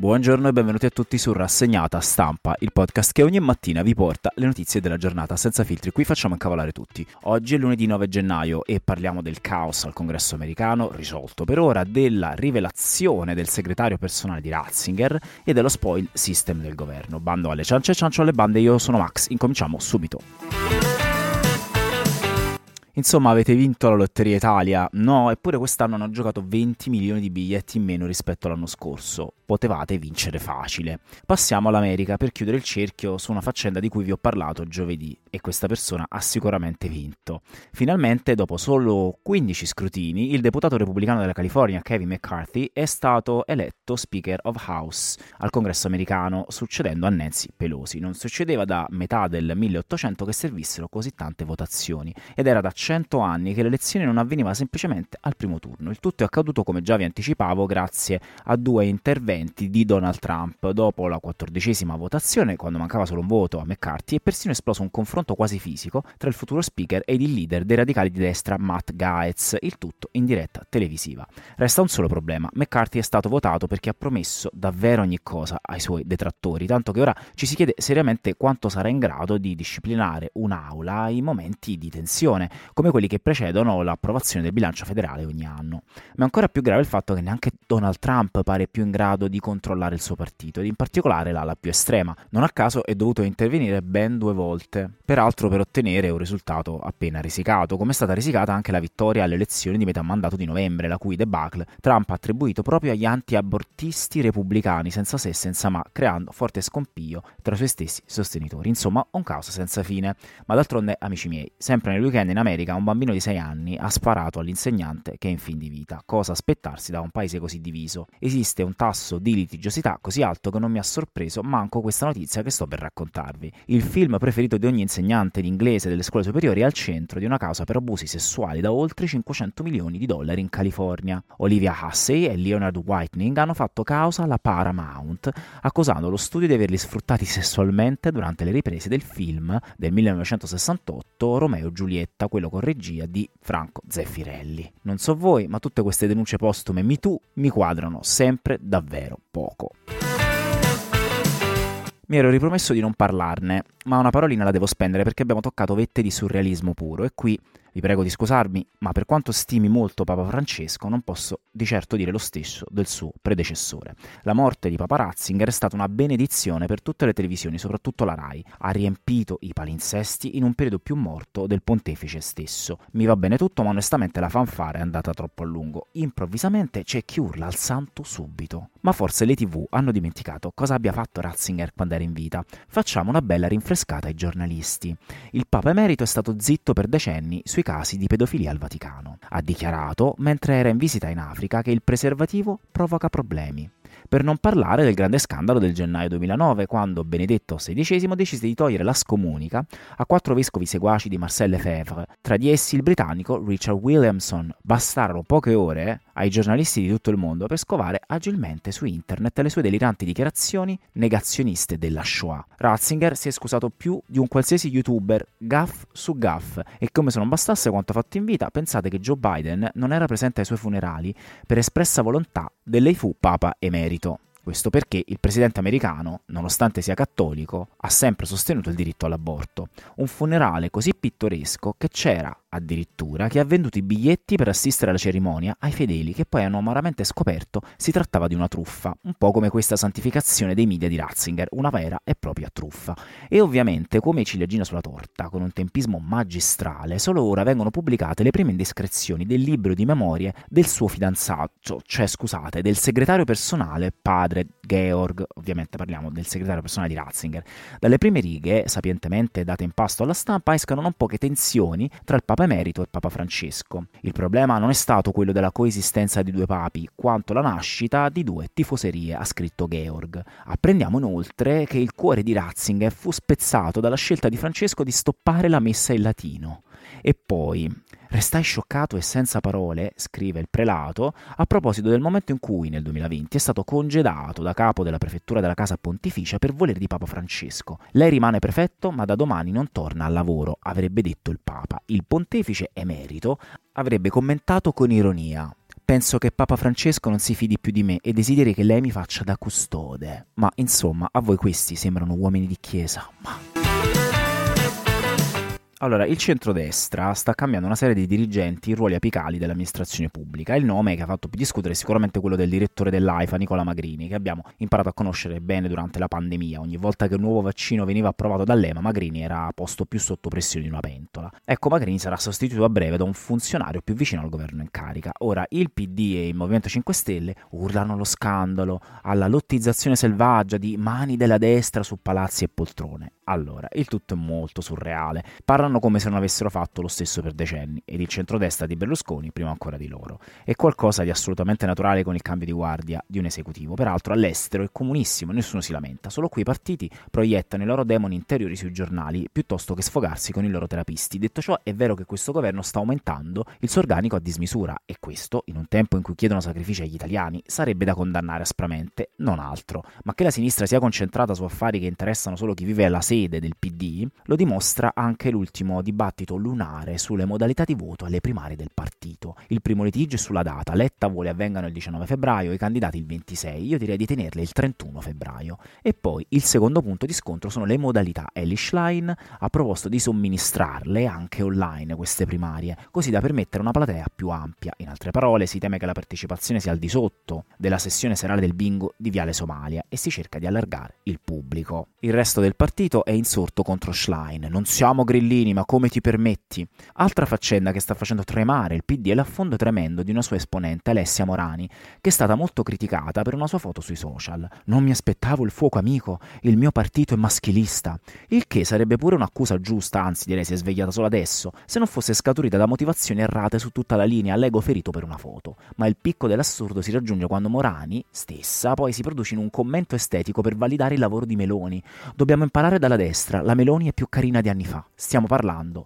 Buongiorno e benvenuti a tutti su Rassegnata Stampa, il podcast che ogni mattina vi porta le notizie della giornata senza filtri. Qui facciamo incavolare tutti. Oggi è lunedì 9 gennaio e parliamo del caos al congresso americano, risolto per ora, della rivelazione del segretario personale di Ratzinger e dello spoil system del governo. Bando alle ciance e ciancio alle bande, io sono Max, incominciamo subito. Insomma, avete vinto la Lotteria Italia? No, eppure quest'anno hanno giocato 20 milioni di biglietti in meno rispetto all'anno scorso. Potevate vincere facile. Passiamo all'America per chiudere il cerchio su una faccenda di cui vi ho parlato giovedì e questa persona ha sicuramente vinto. Finalmente, dopo solo 15 scrutini, il deputato repubblicano della California Kevin McCarthy è stato eletto Speaker of House al congresso americano, succedendo a Nancy Pelosi. Non succedeva da metà del 1800 che servissero così tante votazioni ed era da 100 anni che l'elezione non avveniva semplicemente al primo turno. Il tutto è accaduto, come già vi anticipavo, grazie a due interventi di Donald Trump. Dopo la quattordicesima votazione, quando mancava solo un voto a McCarthy, è persino esploso un confronto quasi fisico tra il futuro speaker ed il leader dei radicali di destra Matt Gaetz, il tutto in diretta televisiva. Resta un solo problema, McCarthy è stato votato perché ha promesso davvero ogni cosa ai suoi detrattori, tanto che ora ci si chiede seriamente quanto sarà in grado di disciplinare un'aula in momenti di tensione, come quelli che precedono l'approvazione del bilancio federale ogni anno. Ma è ancora più grave il fatto che neanche Donald Trump pare più in grado di controllare il suo partito, ed in particolare l'ala più estrema. Non a caso è dovuto intervenire ben due volte, peraltro per ottenere un risultato appena risicato, come è stata risicata anche la vittoria alle elezioni di metà mandato di novembre, la cui debacle Trump ha attribuito proprio agli anti-abortisti repubblicani senza se e senza ma, creando forte scompiglio tra i suoi stessi sostenitori. Insomma, un caos senza fine. Ma d'altronde, amici miei, sempre nel weekend in America un bambino di 6 anni ha sparato all'insegnante che è in fin di vita. Cosa aspettarsi da un paese così diviso? Esiste un tasso di litigiosità così alto che non mi ha sorpreso manco questa notizia che sto per raccontarvi. Il film preferito di ogni insegnante di inglese delle scuole superiori è al centro di una causa per abusi sessuali da oltre 500 milioni di dollari in California. Olivia Hussey e Leonard Whitening hanno fatto causa alla Paramount, accusando lo studio di averli sfruttati sessualmente durante le riprese del film del 1968 Romeo e Giulietta, quello con regia di Franco Zeffirelli. Non so voi, ma tutte queste denunce postume Me Too mi quadrano sempre davvero poco. Mi ero ripromesso di non parlarne, ma una parolina la devo spendere perché abbiamo toccato vette di surrealismo puro e qui vi prego di scusarmi, ma per quanto stimi molto Papa Francesco, non posso di certo dire lo stesso del suo predecessore. La morte di Papa Ratzinger è stata una benedizione per tutte le televisioni, soprattutto la RAI. Ha riempito i palinsesti in un periodo più morto del pontefice stesso. Mi va bene tutto, ma onestamente la fanfara è andata troppo a lungo. Improvvisamente c'è chi urla al santo subito. Ma forse le tv hanno dimenticato cosa abbia fatto Ratzinger quando era in vita. Facciamo una bella rinfrescata ai giornalisti. Il Papa emerito è stato zitto per decenni sui casi di pedofilia al Vaticano. Ha dichiarato, mentre era in visita in Africa, che il preservativo provoca problemi. Per non parlare del grande scandalo del gennaio 2009, quando Benedetto XVI decise di togliere la scomunica a quattro vescovi seguaci di Marcel Lefebvre, tra di essi il britannico Richard Williamson. Bastarono poche ore ai giornalisti di tutto il mondo per scovare agilmente su internet le sue deliranti dichiarazioni negazioniste della Shoah. Ratzinger si è scusato più di un qualsiasi youtuber, gaff su gaff, e come se non bastasse quanto fatto in vita, pensate che Joe Biden non era presente ai suoi funerali per espressa volontà del lei fu papa emerito. Questo perché il presidente americano, nonostante sia cattolico, ha sempre sostenuto il diritto all'aborto. Un funerale così pittoresco che c'era addirittura che ha venduto i biglietti per assistere alla cerimonia ai fedeli che poi hanno amaramente scoperto si trattava di una truffa, un po' come questa santificazione dei media di Ratzinger, una vera e propria truffa. E ovviamente, come ciliegina sulla torta, con un tempismo magistrale, solo ora vengono pubblicate le prime indiscrezioni del libro di memorie del suo fidanzato, cioè scusate, del segretario personale, padre Georg, ovviamente parliamo del segretario personale di Ratzinger. Dalle prime righe, sapientemente date in pasto alla stampa, escano non poche tensioni tra il Papa Papa Emerito e Papa Francesco. Il problema non è stato quello della coesistenza di due papi, quanto la nascita di due tifoserie, ha scritto Georg. Apprendiamo inoltre che il cuore di Ratzinger fu spezzato dalla scelta di Francesco di stoppare la messa in latino. E poi, restai scioccato e senza parole, scrive il prelato, a proposito del momento in cui, nel 2020, è stato congedato da capo della prefettura della Casa Pontificia per volere di Papa Francesco. Lei rimane prefetto, ma da domani non torna al lavoro, avrebbe detto il Papa. Il pontefice emerito avrebbe commentato con ironia. Penso che Papa Francesco non si fidi più di me e desideri che lei mi faccia da custode. Ma insomma, a voi questi sembrano uomini di chiesa. Ma... Allora, il centrodestra sta cambiando una serie di dirigenti in ruoli apicali dell'amministrazione pubblica. Il nome che ha fatto più discutere è sicuramente quello del direttore dell'AIFA, Nicola Magrini, che abbiamo imparato a conoscere bene durante la pandemia. Ogni volta che un nuovo vaccino veniva approvato dall'EMA, Magrini era posto più sotto pressione di una pentola. Ecco, Magrini sarà sostituito a breve da un funzionario più vicino al governo in carica. Ora, il PD e il Movimento 5 Stelle urlano allo scandalo, alla lottizzazione selvaggia di mani della destra su palazzi e poltrone. Allora, il tutto è molto surreale. Parlano come se non avessero fatto lo stesso per decenni, ed il centrodestra di Berlusconi prima ancora di loro. È qualcosa di assolutamente naturale con il cambio di guardia di un esecutivo. Peraltro all'estero è comunissimo, nessuno si lamenta, solo qui i partiti proiettano i loro demoni interiori sui giornali piuttosto che sfogarsi con i loro terapisti. Detto ciò, è vero che questo governo sta aumentando il suo organico a dismisura, e questo, in un tempo in cui chiedono sacrifici agli italiani, sarebbe da condannare aspramente, non altro. Ma che la sinistra sia concentrata su affari che interessano solo chi vive alla sede del PD, lo dimostra anche l'ultimo dibattito lunare sulle modalità di voto alle primarie del partito. Il primo litigio è sulla data, Letta vuole avvengano il 19 febbraio, i candidati il 26, io direi di tenerle il 31 febbraio. E poi il secondo punto di scontro sono le modalità. Ellie Schlein ha proposto di somministrarle anche online queste primarie, così da permettere una platea più ampia. In altre parole, si teme che la partecipazione sia al di sotto della sessione serale del bingo di Viale Somalia e si cerca di allargare il pubblico. Il resto del partito è insorto contro Schlein. Non siamo grillini, ma come ti permetti? Altra faccenda che sta facendo tremare il PD è l'affondo tremendo di una sua esponente, Alessia Morani, che è stata molto criticata per una sua foto sui social. Non mi aspettavo il fuoco amico, il mio partito è maschilista. Il che sarebbe pure un'accusa giusta, anzi direi si è svegliata solo adesso, se non fosse scaturita da motivazioni errate su tutta la linea, l'ego ferito per una foto. Ma il picco dell'assurdo si raggiunge quando Morani, stessa, poi si produce in un commento estetico per validare il lavoro di Meloni. Dobbiamo imparare dalla destra, la Meloni è più carina di anni fa. Stiamo parlando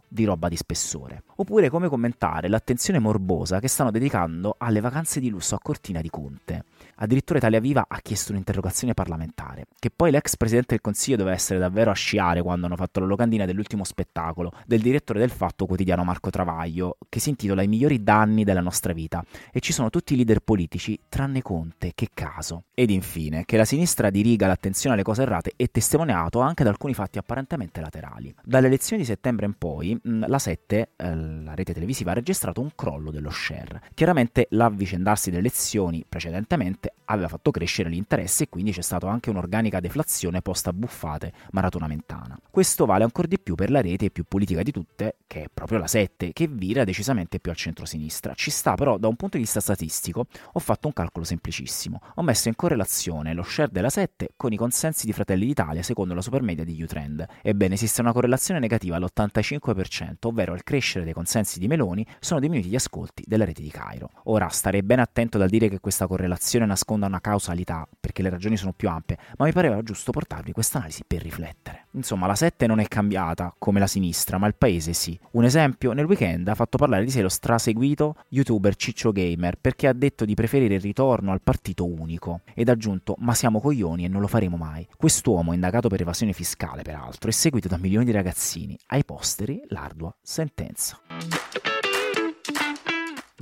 di roba di spessore. Oppure come commentare l'attenzione morbosa che stanno dedicando alle vacanze di lusso a Cortina di Conte. Addirittura Italia Viva ha chiesto un'interrogazione parlamentare, che poi l'ex presidente del Consiglio deve essere davvero a sciare quando hanno fatto la locandina dell'ultimo spettacolo del direttore del Fatto quotidiano Marco Travaglio, che si intitola I migliori danni della nostra vita, e ci sono tutti i leader politici, tranne Conte, che caso. Ed infine, che la sinistra diriga l'attenzione alle cose errate è testimoniato anche da alcuni fatti apparentemente laterali. Dalle elezioni di settembre in poi, la 7, eh, la rete televisiva, ha registrato un crollo dello share. Chiaramente l'avvicendarsi delle elezioni precedentemente ovviamente aveva fatto crescere l'interesse e quindi c'è stata anche un'organica deflazione post buffate maratona mentana. Questo vale ancora di più per la rete più politica di tutte, che è proprio la 7, che vira decisamente più al centro-sinistra. Ci sta però da un punto di vista statistico, ho fatto un calcolo semplicissimo. Ho messo in correlazione lo share della 7 con i consensi di Fratelli d'Italia secondo la supermedia di Utrend. Ebbene, esiste una correlazione negativa all'85%, ovvero al crescere dei consensi di Meloni sono diminuiti gli ascolti della rete di Cairo. Ora, starei ben attento dal dire che questa correlazione nasconda una causalità, perché le ragioni sono più ampie, ma mi pareva giusto portarvi questa analisi per riflettere. Insomma, la 7 non è cambiata come la sinistra, ma il paese sì. Un esempio, nel weekend ha fatto parlare di sé lo straseguito youtuber Ciccio Gamer, perché ha detto di preferire il ritorno al partito unico, ed ha aggiunto ma siamo coglioni e non lo faremo mai. Quest'uomo, indagato per evasione fiscale peraltro, è seguito da milioni di ragazzini. Ai posteri, l'ardua sentenza.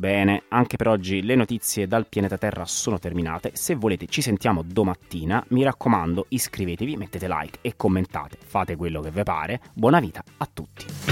Bene, anche per oggi le notizie dal pianeta Terra sono terminate. Se volete ci sentiamo domattina. Mi raccomando, iscrivetevi, mettete like e commentate. Fate quello che vi pare. Buona vita a tutti.